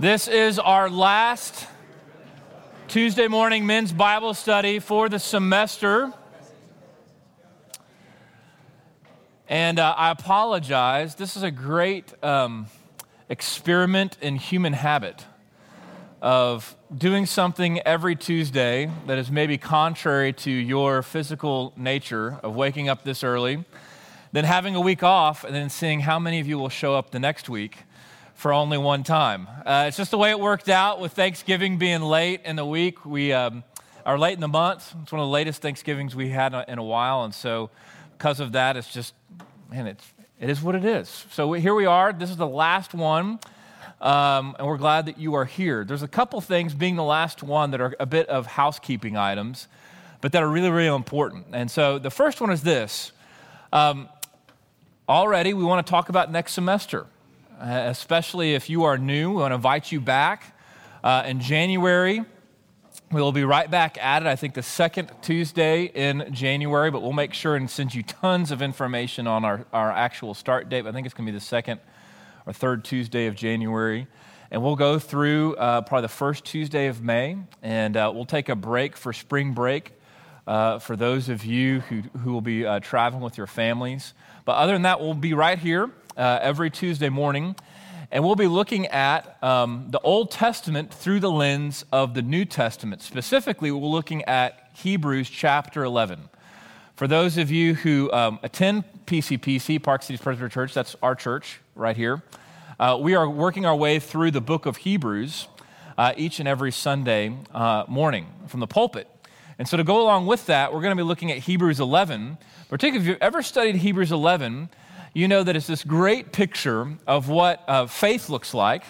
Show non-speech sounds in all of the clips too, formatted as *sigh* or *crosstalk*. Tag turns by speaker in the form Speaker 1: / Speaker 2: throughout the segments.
Speaker 1: This is our last Tuesday morning men's Bible study for the semester. And uh, I apologize. This is a great um, experiment in human habit of doing something every Tuesday that is maybe contrary to your physical nature of waking up this early, then having a week off, and then seeing how many of you will show up the next week for only one time. Uh, it's just the way it worked out with Thanksgiving being late in the week. We um, are late in the month. It's one of the latest Thanksgivings we had in a while. And so, because of that, it's just, man, it's, it is what it is. So, here we are. This is the last one. Um, and we're glad that you are here. There's a couple things, being the last one, that are a bit of housekeeping items, but that are really, really important. And so, the first one is this. Um, already, we want to talk about next semester. Uh, especially if you are new. We want to invite you back uh, in January. We will be right back at it, I think the second Tuesday in January, but we'll make sure and send you tons of information on our, our actual start date. But I think it's going to be the second or third Tuesday of January. And we'll go through uh, probably the first Tuesday of May, and uh, we'll take a break for spring break uh, for those of you who, who will be uh, traveling with your families. But other than that, we'll be right here uh, every Tuesday morning. And we'll be looking at um, the Old Testament through the lens of the New Testament. Specifically, we're looking at Hebrews chapter 11. For those of you who um, attend PCPC, Park Cities Presbyterian Church, that's our church right here, uh, we are working our way through the book of Hebrews uh, each and every Sunday uh, morning from the pulpit. And so, to go along with that, we're going to be looking at Hebrews 11. Particularly, if you've ever studied Hebrews 11, you know that it's this great picture of what uh, faith looks like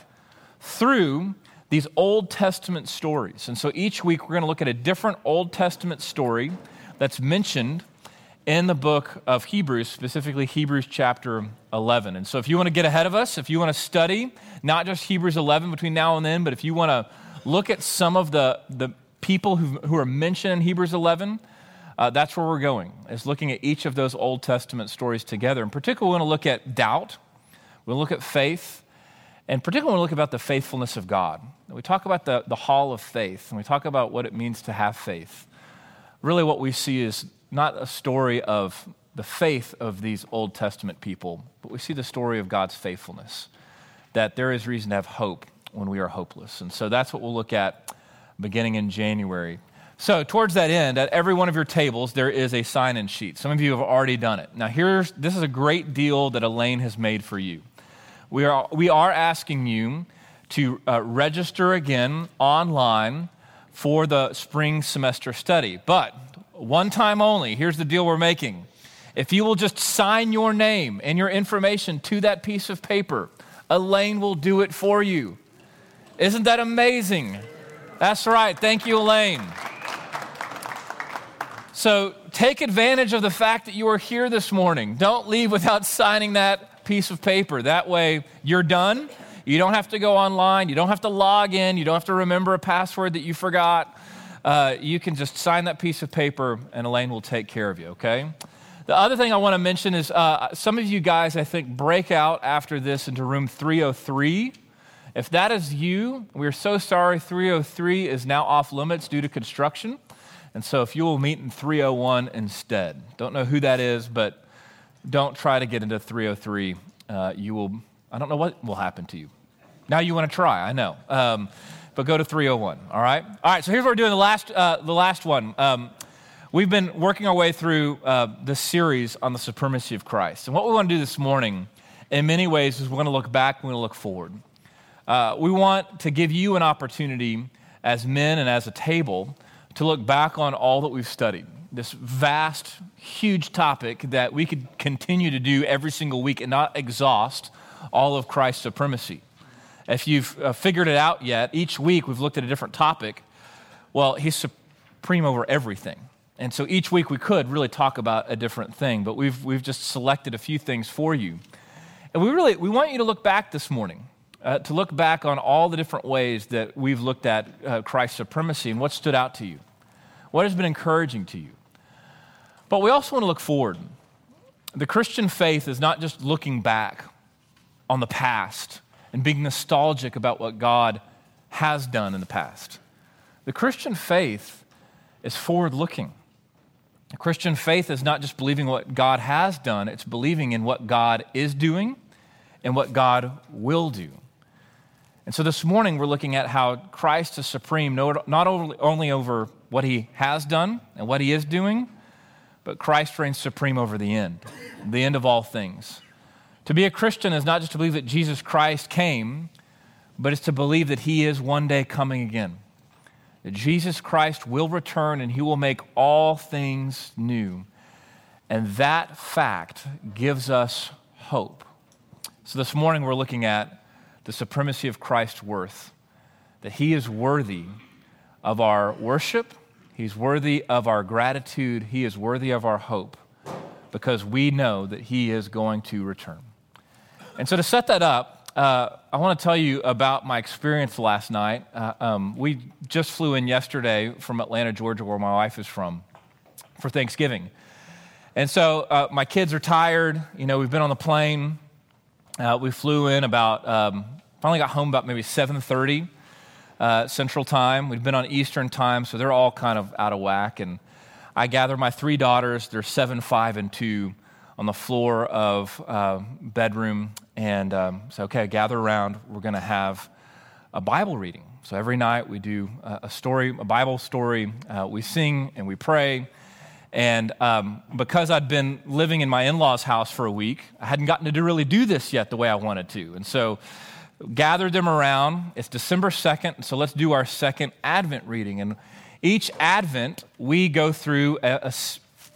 Speaker 1: through these Old Testament stories. And so each week we're going to look at a different Old Testament story that's mentioned in the book of Hebrews, specifically Hebrews chapter 11. And so if you want to get ahead of us, if you want to study not just Hebrews 11 between now and then, but if you want to look at some of the, the people who, who are mentioned in Hebrews 11, uh, that's where we're going, is looking at each of those Old Testament stories together. In particular, we want to look at doubt, we want to look at faith, and particularly we look about the faithfulness of God. We talk about the, the hall of faith, and we talk about what it means to have faith. Really, what we see is not a story of the faith of these Old Testament people, but we see the story of God's faithfulness, that there is reason to have hope when we are hopeless. And so that's what we'll look at beginning in January. So, towards that end, at every one of your tables, there is a sign in sheet. Some of you have already done it. Now, here's this is a great deal that Elaine has made for you. We are, we are asking you to uh, register again online for the spring semester study. But one time only, here's the deal we're making. If you will just sign your name and your information to that piece of paper, Elaine will do it for you. Isn't that amazing? That's right. Thank you, Elaine. So take advantage of the fact that you are here this morning. Don't leave without *laughs* signing that piece of paper. That way, you're done. You don't have to go online. You don't have to log in. You don't have to remember a password that you forgot. Uh, you can just sign that piece of paper, and Elaine will take care of you, okay? The other thing I want to mention is uh, some of you guys, I think, break out after this into room 303. If that is you, we're so sorry 303 is now off limits due to construction. And so if you will meet in 301 instead, don't know who that is, but don't try to get into 303. Uh, you will, I don't know what will happen to you. Now you want to try, I know. Um, but go to 301, all right? All right, so here's what we're doing the last, uh, the last one. Um, we've been working our way through uh, the series on the supremacy of Christ. And what we want to do this morning, in many ways, is we're going to look back, and we're going to look forward. Uh, we want to give you an opportunity as men and as a table to look back on all that we've studied. This vast, huge topic that we could continue to do every single week and not exhaust all of Christ's supremacy. If you've uh, figured it out yet, each week we've looked at a different topic. Well, he's supreme over everything. And so each week we could really talk about a different thing, but we've, we've just selected a few things for you. And we really we want you to look back this morning, uh, to look back on all the different ways that we've looked at uh, Christ's supremacy and what stood out to you. What has been encouraging to you? But we also want to look forward. The Christian faith is not just looking back on the past and being nostalgic about what God has done in the past. The Christian faith is forward looking. The Christian faith is not just believing what God has done, it's believing in what God is doing and what God will do. And so this morning we're looking at how Christ is supreme, not only over what he has done and what he is doing, but Christ reigns supreme over the end, the end of all things. To be a Christian is not just to believe that Jesus Christ came, but it's to believe that he is one day coming again that Jesus Christ will return and he will make all things new. And that fact gives us hope. So this morning we're looking at the supremacy of Christ's worth, that he is worthy of our worship, he's worthy of our gratitude, he is worthy of our hope, because we know that he is going to return. And so to set that up, uh, I want to tell you about my experience last night. Uh, um, we just flew in yesterday from Atlanta, Georgia, where my wife is from, for Thanksgiving. And so uh, my kids are tired. You know, we've been on the plane. Uh, we flew in about, um, finally got home about maybe 7.30 uh, Central Time. We'd been on Eastern Time, so they're all kind of out of whack. And I gather my three daughters, they're seven, five, and two, on the floor of uh, bedroom. And um, so okay gather around. We're going to have a bible reading. So every night we do a story a bible story. Uh, we sing and we pray and um, because i'd been living in my in-laws house for a week i hadn't gotten to really do this yet the way i wanted to and so gathered them around it's december 2nd so let's do our second advent reading and each advent we go through a, a,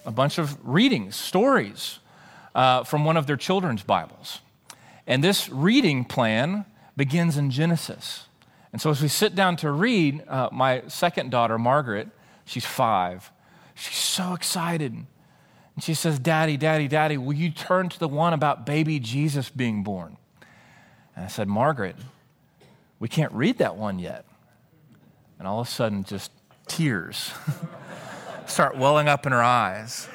Speaker 1: a bunch of readings stories uh, from one of their children's Bibles. And this reading plan begins in Genesis. And so as we sit down to read, uh, my second daughter, Margaret, she's five, she's so excited. And she says, Daddy, Daddy, Daddy, will you turn to the one about baby Jesus being born? And I said, Margaret, we can't read that one yet. And all of a sudden, just tears *laughs* start welling up in her eyes.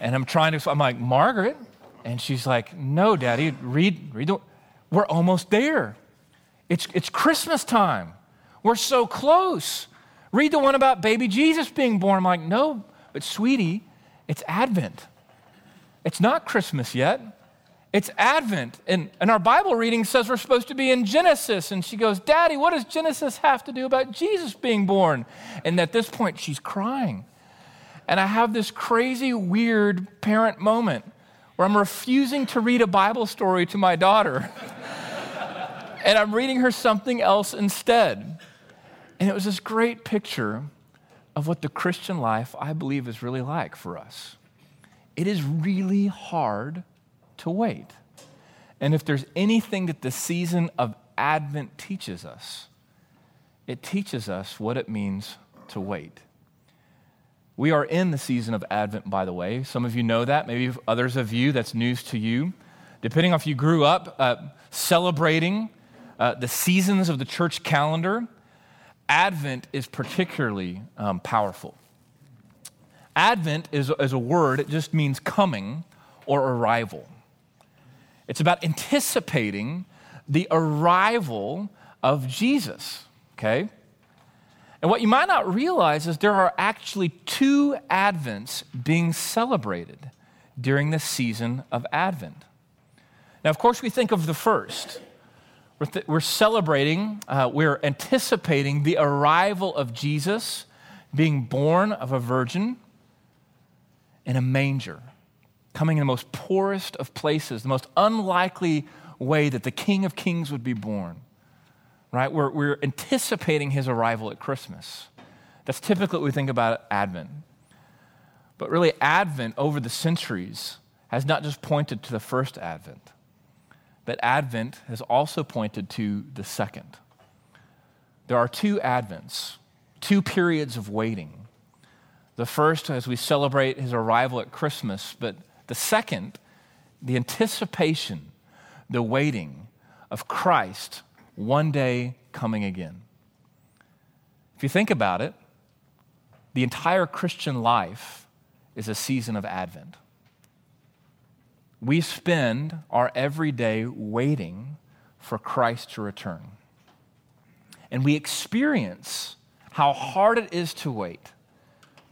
Speaker 1: And I'm trying to, I'm like, Margaret? And she's like, no, Daddy, read, read the, we're almost there. It's, it's Christmas time. We're so close. Read the one about baby Jesus being born. I'm like, no, but sweetie, it's Advent. It's not Christmas yet. It's Advent. And, and our Bible reading says we're supposed to be in Genesis. And she goes, Daddy, what does Genesis have to do about Jesus being born? And at this point, she's crying. And I have this crazy, weird parent moment where I'm refusing to read a Bible story to my daughter. *laughs* and I'm reading her something else instead. And it was this great picture of what the Christian life, I believe, is really like for us. It is really hard to wait. And if there's anything that the season of Advent teaches us, it teaches us what it means to wait. We are in the season of Advent, by the way. Some of you know that. Maybe others of you, that's news to you. Depending on if you grew up uh, celebrating uh, the seasons of the church calendar, Advent is particularly um, powerful. Advent is, is a word, it just means coming or arrival. It's about anticipating the arrival of Jesus, okay? And what you might not realize is there are actually two Advents being celebrated during the season of Advent. Now, of course, we think of the first. We're, th- we're celebrating, uh, we're anticipating the arrival of Jesus being born of a virgin in a manger, coming in the most poorest of places, the most unlikely way that the King of Kings would be born right? We're, we're anticipating his arrival at Christmas. That's typically what we think about Advent. But really, Advent over the centuries has not just pointed to the first Advent, but Advent has also pointed to the second. There are two Advents, two periods of waiting. The first, as we celebrate his arrival at Christmas, but the second, the anticipation, the waiting of Christ one day coming again. If you think about it, the entire Christian life is a season of Advent. We spend our everyday waiting for Christ to return. And we experience how hard it is to wait,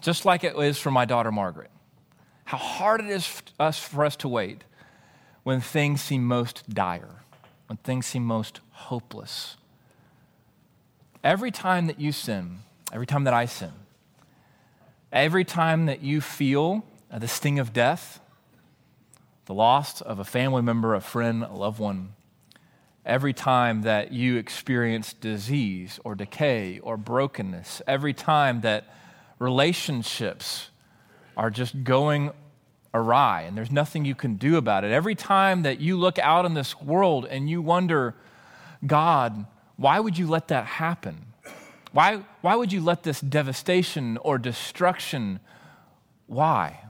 Speaker 1: just like it is for my daughter Margaret. How hard it is for us to wait when things seem most dire, when things seem most hopeless. Every time that you sin, every time that I sin, every time that you feel the sting of death, the loss of a family member, a friend, a loved one, every time that you experience disease or decay or brokenness, every time that relationships are just going awry and there's nothing you can do about it, every time that you look out in this world and you wonder, God, why would you let that happen? Why, why would you let this devastation or destruction? Why?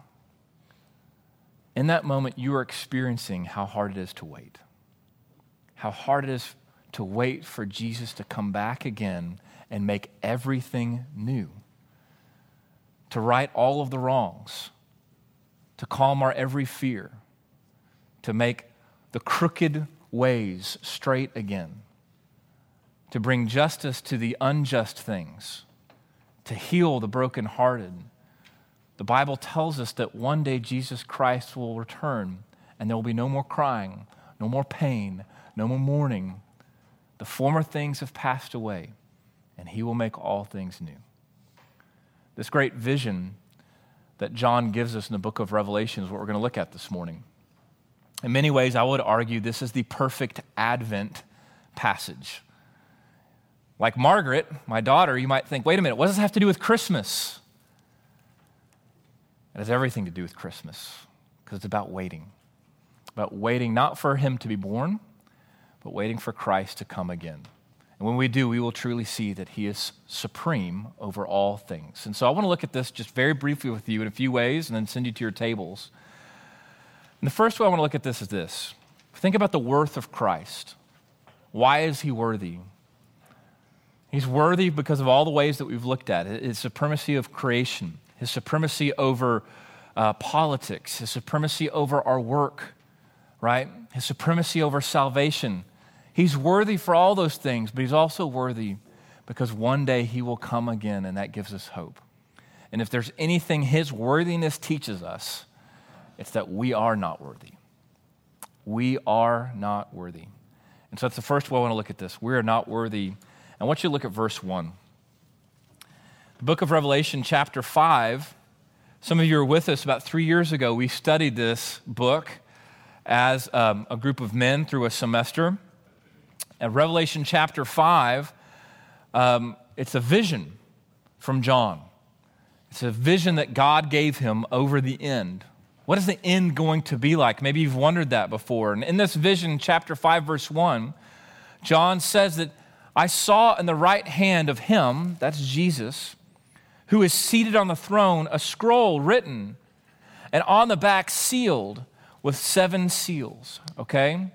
Speaker 1: In that moment, you are experiencing how hard it is to wait. How hard it is to wait for Jesus to come back again and make everything new, to right all of the wrongs, to calm our every fear, to make the crooked ways straight again, to bring justice to the unjust things, to heal the brokenhearted. The Bible tells us that one day Jesus Christ will return and there will be no more crying, no more pain, no more mourning. The former things have passed away, and he will make all things new. This great vision that John gives us in the book of Revelation is what we're going to look at this morning. In many ways, I would argue this is the perfect Advent passage. Like Margaret, my daughter, you might think, wait a minute, what does this have to do with Christmas? It has everything to do with Christmas because it's about waiting. About waiting not for him to be born, but waiting for Christ to come again. And when we do, we will truly see that He is supreme over all things. And so I want to look at this just very briefly with you in a few ways and then send you to your tables. And the first way I want to look at this is this think about the worth of Christ. Why is He worthy? He's worthy because of all the ways that we've looked at his supremacy of creation, his supremacy over uh, politics, his supremacy over our work, right? His supremacy over salvation, He's worthy for all those things, but he's also worthy because one day he will come again, and that gives us hope. And if there's anything his worthiness teaches us, it's that we are not worthy. We are not worthy. And so that's the first way I want to look at this. We are not worthy. I want you to look at verse 1. The book of Revelation, chapter 5. Some of you were with us about three years ago. We studied this book as um, a group of men through a semester. At Revelation chapter 5, um, it's a vision from John. It's a vision that God gave him over the end. What is the end going to be like? Maybe you've wondered that before. And in this vision, chapter 5, verse 1, John says that I saw in the right hand of him, that's Jesus, who is seated on the throne, a scroll written, and on the back sealed with seven seals. Okay?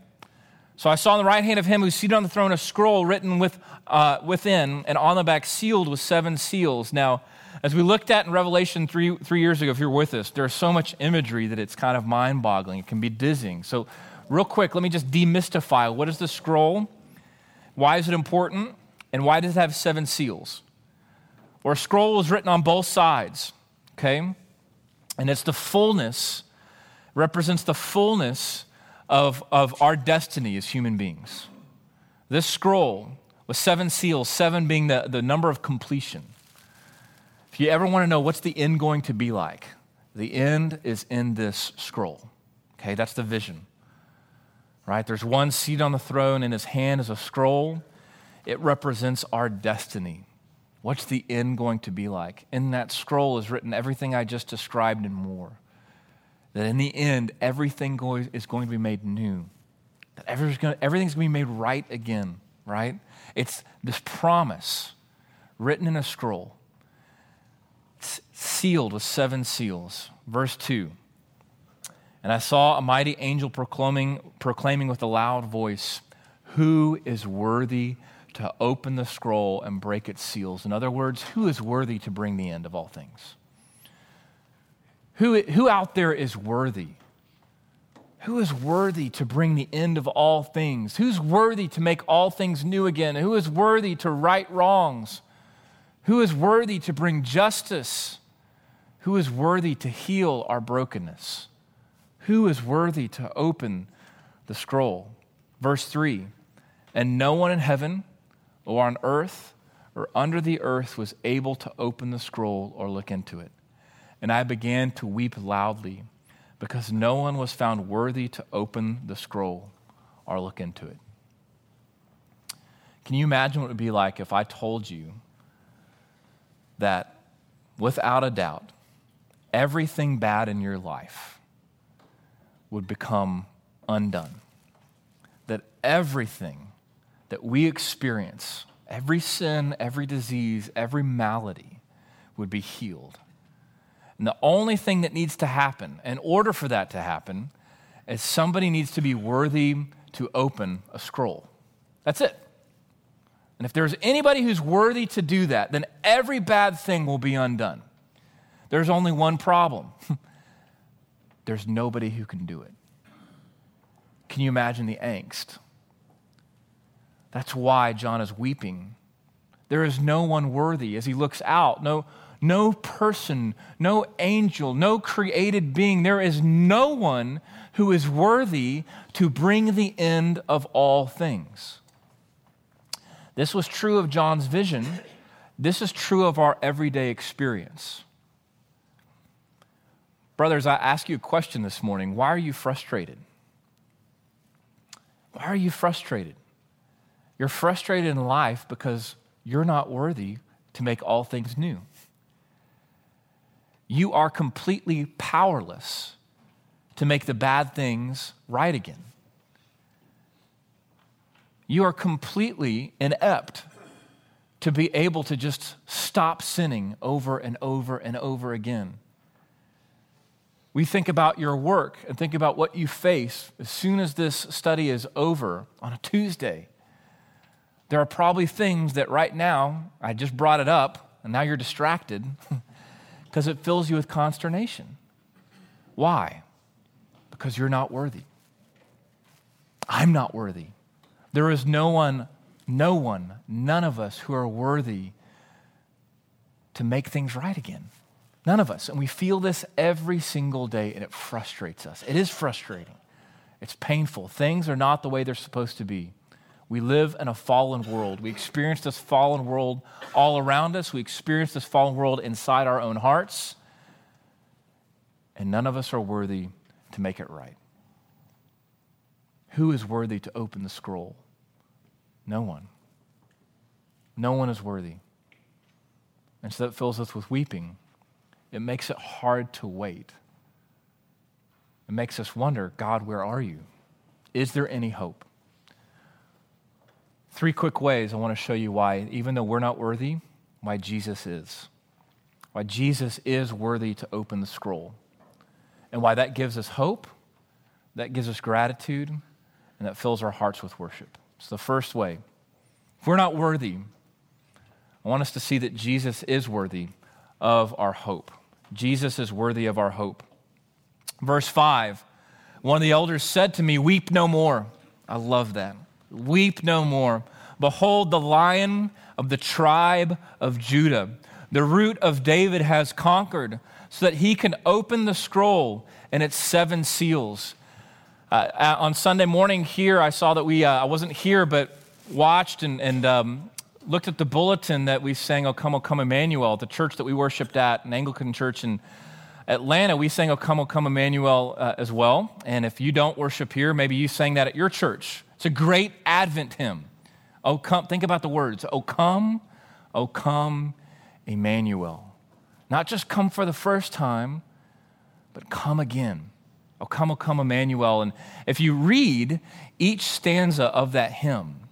Speaker 1: So I saw on the right hand of him who's seated on the throne a scroll written with, uh, within and on the back sealed with seven seals. Now, as we looked at in Revelation three, three years ago, if you're with us, there's so much imagery that it's kind of mind boggling. It can be dizzying. So, real quick, let me just demystify what is the scroll? Why is it important? And why does it have seven seals? Or a scroll was written on both sides, okay? And it's the fullness, represents the fullness of, of our destiny as human beings. This scroll with seven seals, seven being the, the number of completion. If you ever want to know what's the end going to be like, the end is in this scroll. Okay, that's the vision. Right? There's one seat on the throne, in his hand is a scroll. It represents our destiny. What's the end going to be like? In that scroll is written everything I just described and more that in the end, everything is going to be made new. That everything's going to be made right again, right? It's this promise written in a scroll, it's sealed with seven seals. Verse 2 And I saw a mighty angel proclaiming, proclaiming with a loud voice, Who is worthy to open the scroll and break its seals? In other words, who is worthy to bring the end of all things? Who, who out there is worthy Who is worthy to bring the end of all things? Who's worthy to make all things new again? Who is worthy to right wrongs? Who is worthy to bring justice? Who is worthy to heal our brokenness? Who is worthy to open the scroll? Verse 3 And no one in heaven or on earth or under the earth was able to open the scroll or look into it. And I began to weep loudly because no one was found worthy to open the scroll or look into it. Can you imagine what it would be like if I told you that without a doubt, everything bad in your life would become undone? That everything that we experience, every sin, every disease, every malady, would be healed and the only thing that needs to happen, in order for that to happen, is somebody needs to be worthy to open a scroll. That's it. And if there's anybody who's worthy to do that, then every bad thing will be undone. There's only one problem *laughs* there's nobody who can do it. Can you imagine the angst? That's why John is weeping. There is no one worthy as he looks out, no, no person, no angel, no created being. There is no one who is worthy to bring the end of all things. This was true of John's vision. This is true of our everyday experience. Brothers, I ask you a question this morning. Why are you frustrated? Why are you frustrated? You're frustrated in life because you're not worthy to make all things new you are completely powerless to make the bad things right again. You are completely inept to be able to just stop sinning over and over and over again. We think about your work and think about what you face as soon as this study is over on a Tuesday. There are probably things that right now, I just brought it up, and now you're distracted. *laughs* Because it fills you with consternation. Why? Because you're not worthy. I'm not worthy. There is no one, no one, none of us who are worthy to make things right again. None of us. And we feel this every single day, and it frustrates us. It is frustrating. It's painful. Things are not the way they're supposed to be. We live in a fallen world. We experience this fallen world all around us. We experience this fallen world inside our own hearts. And none of us are worthy to make it right. Who is worthy to open the scroll? No one. No one is worthy. And so that fills us with weeping. It makes it hard to wait. It makes us wonder God, where are you? Is there any hope? Three quick ways I want to show you why, even though we're not worthy, why Jesus is. Why Jesus is worthy to open the scroll. And why that gives us hope, that gives us gratitude, and that fills our hearts with worship. So, the first way, if we're not worthy, I want us to see that Jesus is worthy of our hope. Jesus is worthy of our hope. Verse 5 One of the elders said to me, Weep no more. I love that. Weep no more. Behold, the lion of the tribe of Judah, the root of David, has conquered so that he can open the scroll and its seven seals. Uh, uh, on Sunday morning here, I saw that we, uh, I wasn't here, but watched and, and um, looked at the bulletin that we sang, O Come, O Come Emmanuel, the church that we worshiped at, an Anglican church in Atlanta. We sang, O Come, O Come Emmanuel uh, as well. And if you don't worship here, maybe you sang that at your church. It's a great Advent hymn. Oh, come, think about the words. Oh, come, oh, come, Emmanuel. Not just come for the first time, but come again. Oh, come, oh, come, Emmanuel. And if you read each stanza of that hymn,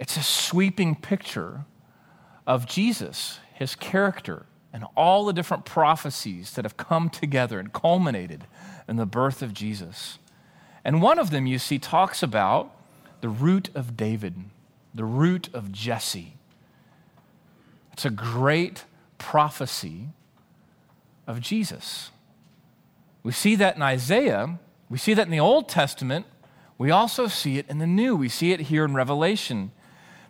Speaker 1: it's a sweeping picture of Jesus, his character, and all the different prophecies that have come together and culminated in the birth of Jesus. And one of them, you see, talks about the root of David, the root of Jesse. It's a great prophecy of Jesus. We see that in Isaiah We see that in the Old Testament. We also see it in the New. We see it here in Revelation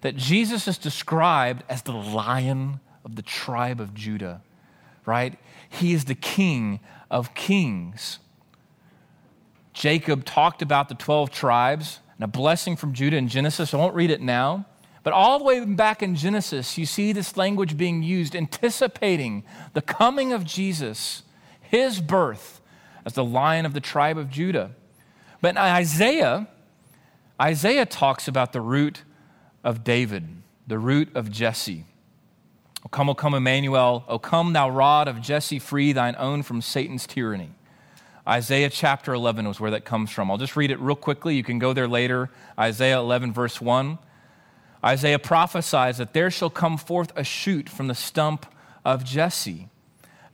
Speaker 1: that Jesus is described as the lion of the tribe of Judah, right? He is the king of kings. Jacob talked about the 12 tribes and a blessing from Judah in Genesis. I won't read it now. But all the way back in Genesis, you see this language being used, anticipating the coming of Jesus, his birth as the lion of the tribe of Judah. But in Isaiah, Isaiah talks about the root of David, the root of Jesse. O come, O come, Emmanuel. O come, thou rod of Jesse, free thine own from Satan's tyranny. Isaiah chapter 11 was where that comes from. I'll just read it real quickly. You can go there later. Isaiah 11, verse 1. Isaiah prophesies that there shall come forth a shoot from the stump of Jesse,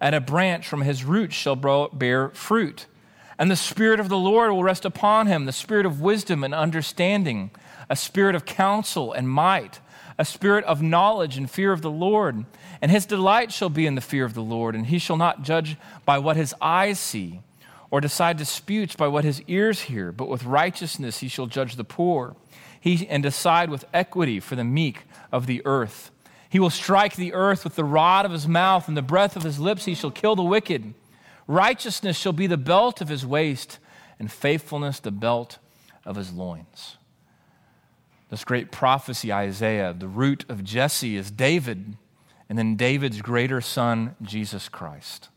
Speaker 1: and a branch from his roots shall bear fruit. And the Spirit of the Lord will rest upon him the Spirit of wisdom and understanding, a spirit of counsel and might, a spirit of knowledge and fear of the Lord. And his delight shall be in the fear of the Lord, and he shall not judge by what his eyes see, or decide disputes by what his ears hear, but with righteousness he shall judge the poor he, and decide with equity for the meek of the earth. He will strike the earth with the rod of his mouth, and the breath of his lips he shall kill the wicked. Righteousness shall be the belt of his waist, and faithfulness the belt of his loins. This great prophecy, Isaiah, the root of Jesse is David, and then David's greater son, Jesus Christ.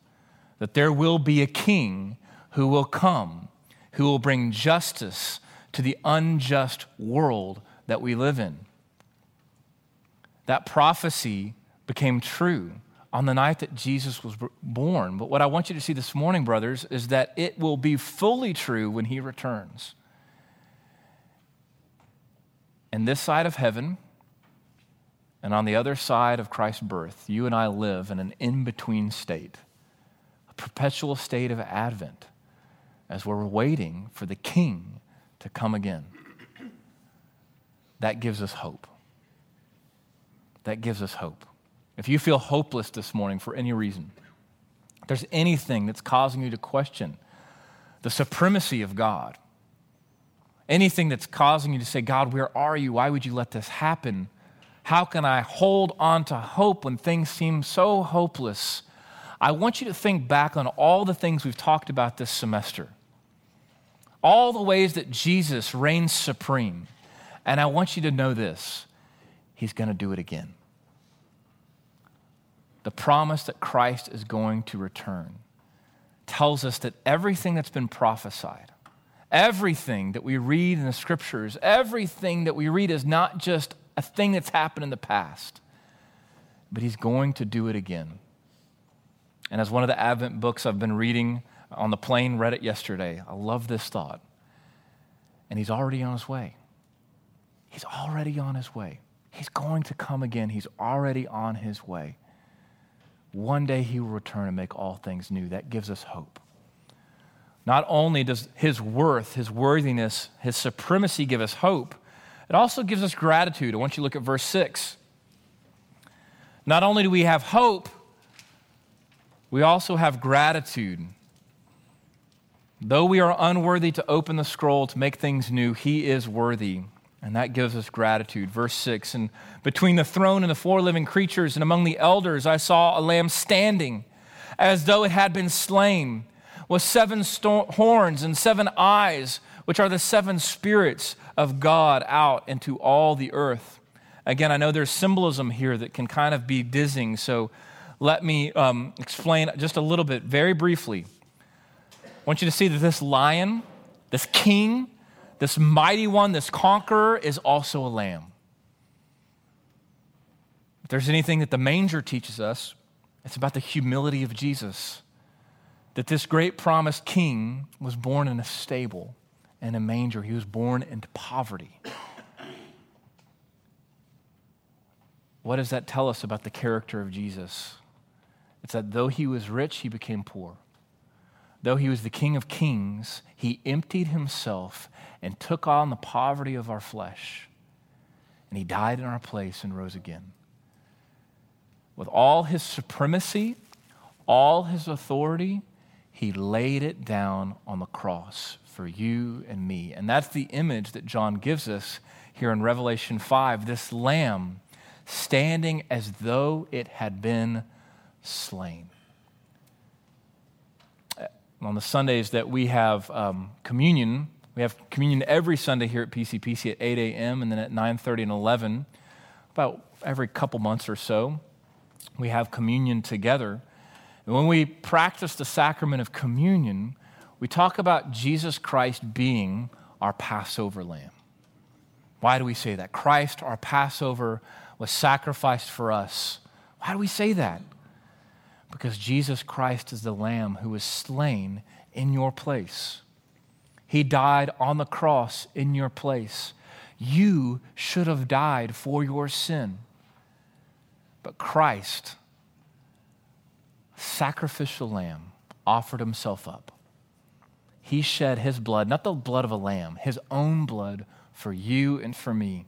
Speaker 1: That there will be a king who will come, who will bring justice to the unjust world that we live in. That prophecy became true on the night that Jesus was born. But what I want you to see this morning, brothers, is that it will be fully true when he returns. And this side of heaven, and on the other side of Christ's birth, you and I live in an in between state, a perpetual state of Advent, as we're waiting for the King to come again. That gives us hope. That gives us hope. If you feel hopeless this morning for any reason, there's anything that's causing you to question the supremacy of God, anything that's causing you to say, God, where are you? Why would you let this happen? How can I hold on to hope when things seem so hopeless? I want you to think back on all the things we've talked about this semester all the ways that Jesus reigns supreme. And I want you to know this He's going to do it again. The promise that Christ is going to return tells us that everything that's been prophesied, everything that we read in the scriptures, everything that we read is not just a thing that's happened in the past, but He's going to do it again. And as one of the Advent books I've been reading, on the plane, read it yesterday. I love this thought. And he's already on his way. He's already on his way. He's going to come again. He's already on his way. One day he will return and make all things new. That gives us hope. Not only does his worth, his worthiness, his supremacy give us hope, it also gives us gratitude. I want you to look at verse 6. Not only do we have hope, we also have gratitude. Though we are unworthy to open the scroll to make things new, he is worthy. And that gives us gratitude. Verse 6 And between the throne and the four living creatures and among the elders, I saw a lamb standing as though it had been slain, with seven sto- horns and seven eyes, which are the seven spirits of God out into all the earth. Again, I know there's symbolism here that can kind of be dizzying, so let me um, explain just a little bit, very briefly. I want you to see that this lion, this king, this mighty one, this conqueror is also a lamb. If there's anything that the manger teaches us, it's about the humility of Jesus. That this great promised king was born in a stable, in a manger. He was born into poverty. What does that tell us about the character of Jesus? It's that though he was rich, he became poor though he was the King of kings, he emptied himself and took on the poverty of our flesh. And he died in our place and rose again. With all his supremacy, all his authority, He laid it down on the cross for you and me. And that's the image that John gives us here in Revelation 5 this lamb standing as though it had been slain. On the Sundays that we have um, communion, we have communion every Sunday here at PCPC at 8 a.m. and then at 9:30 and 11. About every couple months or so, we have communion together. And when we practice the sacrament of communion, we talk about Jesus Christ being our Passover lamb. Why do we say that? Christ, our Passover, was sacrificed for us. Why do we say that? Because Jesus Christ is the lamb who was slain in your place. He died on the cross in your place. You should have died for your sin. But Christ, sacrificial lamb, offered himself up. He shed his blood, not the blood of a lamb, his own blood for you and for me.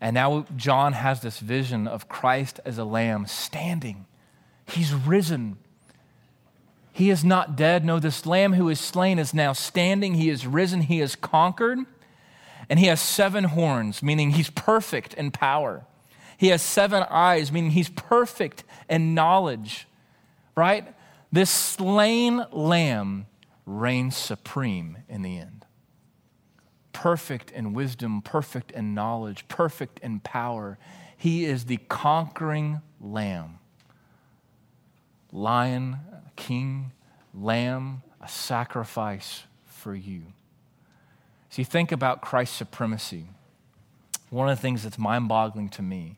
Speaker 1: And now John has this vision of Christ as a lamb standing. He's risen. He is not dead. No, this lamb who is slain is now standing. He is risen. He is conquered. And he has seven horns, meaning he's perfect in power. He has seven eyes, meaning he's perfect in knowledge, right? This slain lamb reigns supreme in the end. Perfect in wisdom, perfect in knowledge, perfect in power. He is the conquering lamb. Lion, king, lamb, a sacrifice for you. See, think about Christ's supremacy. One of the things that's mind boggling to me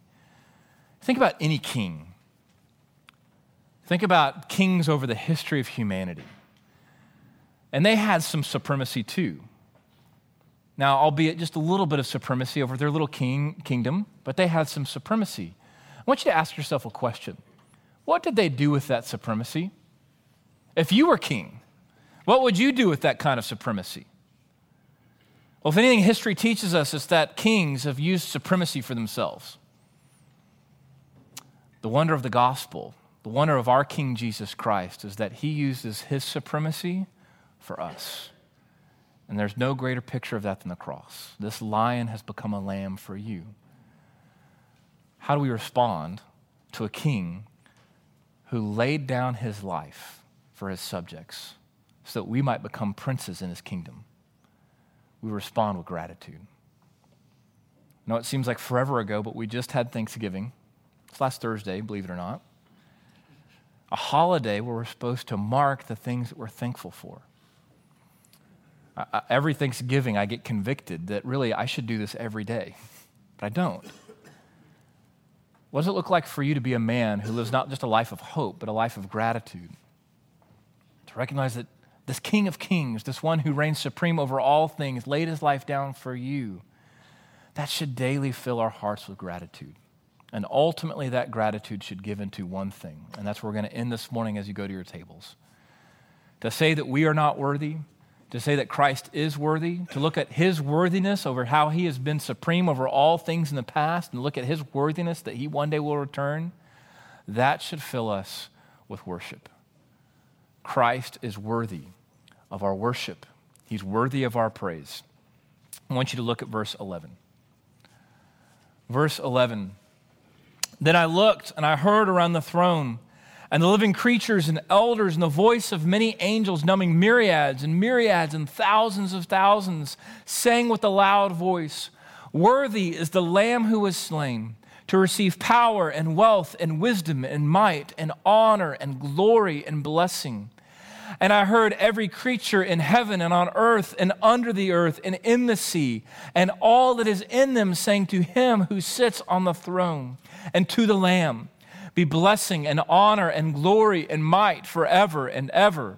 Speaker 1: Think about any king. Think about kings over the history of humanity. And they had some supremacy too. Now, albeit just a little bit of supremacy over their little king, kingdom, but they had some supremacy. I want you to ask yourself a question What did they do with that supremacy? If you were king, what would you do with that kind of supremacy? Well, if anything history teaches us, it's that kings have used supremacy for themselves. The wonder of the gospel, the wonder of our King Jesus Christ, is that he uses his supremacy for us. And there's no greater picture of that than the cross. This lion has become a lamb for you. How do we respond to a king who laid down his life for his subjects so that we might become princes in his kingdom? We respond with gratitude. No, it seems like forever ago, but we just had Thanksgiving. It's last Thursday, believe it or not. A holiday where we're supposed to mark the things that we're thankful for. I, every Thanksgiving, I get convicted that really I should do this every day, but I don't. What does it look like for you to be a man who lives not just a life of hope, but a life of gratitude? To recognize that this King of Kings, this one who reigns supreme over all things, laid his life down for you. That should daily fill our hearts with gratitude. And ultimately, that gratitude should give into one thing. And that's where we're going to end this morning as you go to your tables. To say that we are not worthy, to say that Christ is worthy, to look at his worthiness over how he has been supreme over all things in the past, and look at his worthiness that he one day will return, that should fill us with worship. Christ is worthy of our worship, he's worthy of our praise. I want you to look at verse 11. Verse 11 then I looked and I heard around the throne and the living creatures and elders and the voice of many angels, numbering myriads and myriads and thousands of thousands, saying with a loud voice, Worthy is the Lamb who was slain to receive power and wealth and wisdom and might and honor and glory and blessing. And I heard every creature in heaven and on earth and under the earth and in the sea and all that is in them saying to him who sits on the throne and to the Lamb be blessing and honor and glory and might forever and ever.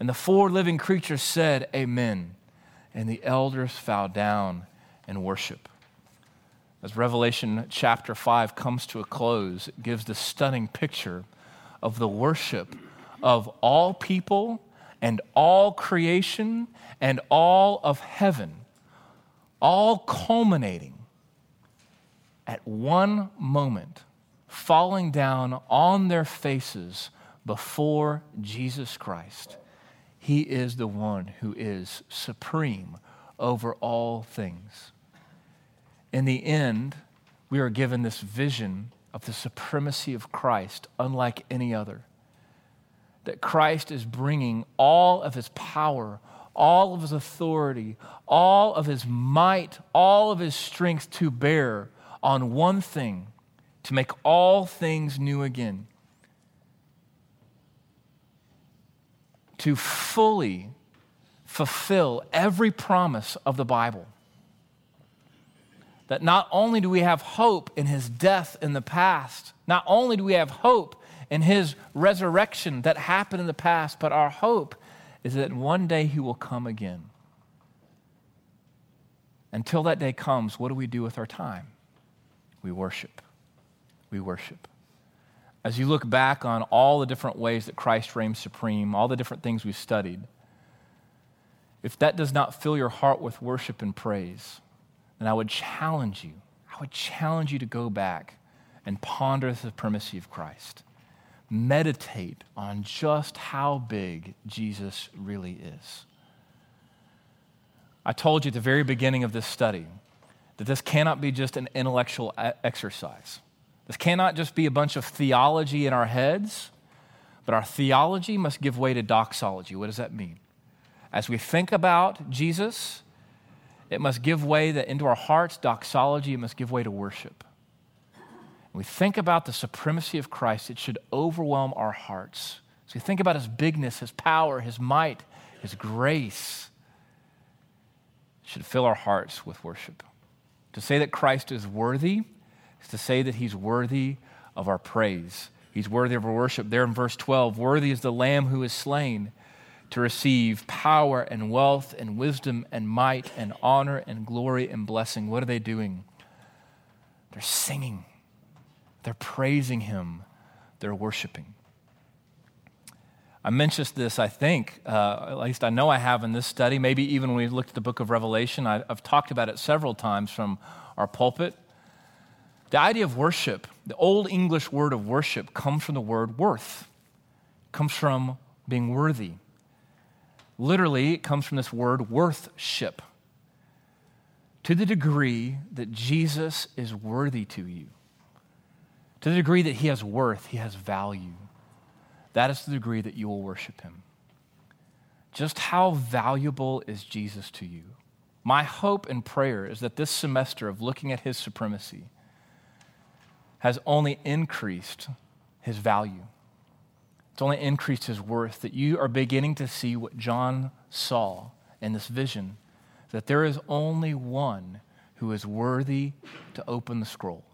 Speaker 1: And the four living creatures said, Amen. And the elders fell down and worship. As Revelation chapter 5 comes to a close, it gives the stunning picture of the worship of all people and all creation and all of heaven, all culminating at one moment, falling down on their faces before Jesus Christ He is the one who is supreme over all things. In the end, we are given this vision of the supremacy of Christ, unlike any other. That Christ is bringing all of his power, all of his authority, all of his might, all of his strength to bear on one thing to make all things new again. To fully fulfill every promise of the Bible. That not only do we have hope in his death in the past, not only do we have hope in his resurrection that happened in the past, but our hope is that one day he will come again. Until that day comes, what do we do with our time? We worship. We worship. As you look back on all the different ways that Christ reigns supreme, all the different things we've studied, if that does not fill your heart with worship and praise, then I would challenge you. I would challenge you to go back and ponder the supremacy of Christ. Meditate on just how big Jesus really is. I told you at the very beginning of this study that this cannot be just an intellectual exercise. This cannot just be a bunch of theology in our heads, but our theology must give way to doxology. What does that mean? As we think about Jesus, it must give way that into our hearts, doxology, it must give way to worship. When we think about the supremacy of Christ, it should overwhelm our hearts. As we think about his bigness, his power, his might, his grace, it should fill our hearts with worship. To say that Christ is worthy is to say that he's worthy of our praise. He's worthy of our worship. There in verse 12, worthy is the Lamb who is slain to receive power and wealth and wisdom and might and honor and glory and blessing. What are they doing? They're singing, they're praising him, they're worshiping. I mentioned this, I think, uh, at least I know I have in this study. Maybe even when we looked at the book of Revelation, I, I've talked about it several times from our pulpit. The idea of worship, the old English word of worship, comes from the word worth, comes from being worthy. Literally, it comes from this word worthship. To the degree that Jesus is worthy to you, to the degree that he has worth, he has value, that is the degree that you will worship him. Just how valuable is Jesus to you? My hope and prayer is that this semester of looking at his supremacy has only increased his value. It's only increased his worth, that you are beginning to see what John saw in this vision that there is only one who is worthy to open the scroll,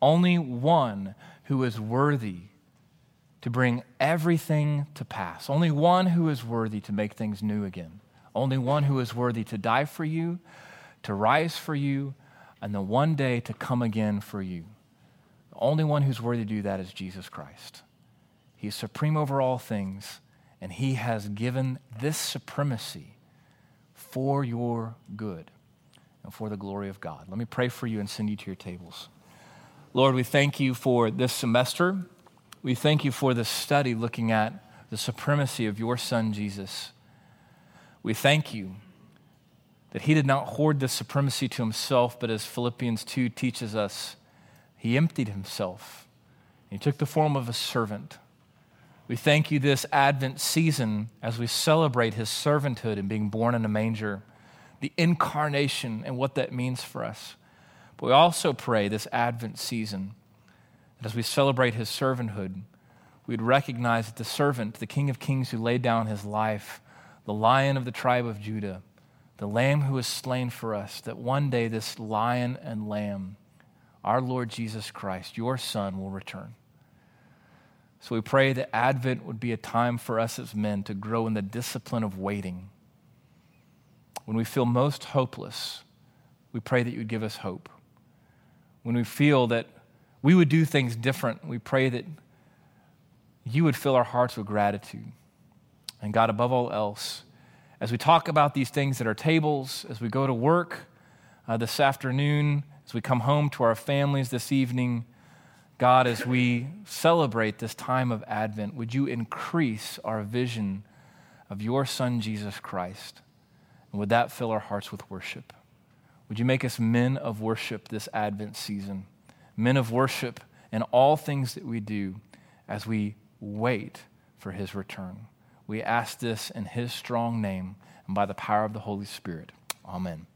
Speaker 1: only one who is worthy to bring everything to pass. Only one who is worthy to make things new again. Only one who is worthy to die for you, to rise for you, and then one day to come again for you. The only one who's worthy to do that is Jesus Christ. He is supreme over all things, and He has given this supremacy for your good and for the glory of God. Let me pray for you and send you to your tables. Lord, we thank you for this semester. We thank you for this study looking at the supremacy of your Son, Jesus. We thank you that he did not hoard this supremacy to himself, but as Philippians 2 teaches us, he emptied himself. He took the form of a servant. We thank you this Advent season as we celebrate his servanthood and being born in a manger, the incarnation and what that means for us. But we also pray this Advent season that as we celebrate his servanthood, we'd recognize that the servant, the King of Kings who laid down his life, the lion of the tribe of Judah, the lamb who was slain for us, that one day this lion and lamb, our Lord Jesus Christ, your Son, will return. So we pray that Advent would be a time for us as men to grow in the discipline of waiting. When we feel most hopeless, we pray that you would give us hope. When we feel that we would do things different. We pray that you would fill our hearts with gratitude. And God, above all else, as we talk about these things at our tables, as we go to work uh, this afternoon, as we come home to our families this evening, God, as we celebrate this time of Advent, would you increase our vision of your Son, Jesus Christ. And would that fill our hearts with worship? Would you make us men of worship this Advent season? Men of worship in all things that we do as we wait for his return. We ask this in his strong name and by the power of the Holy Spirit. Amen.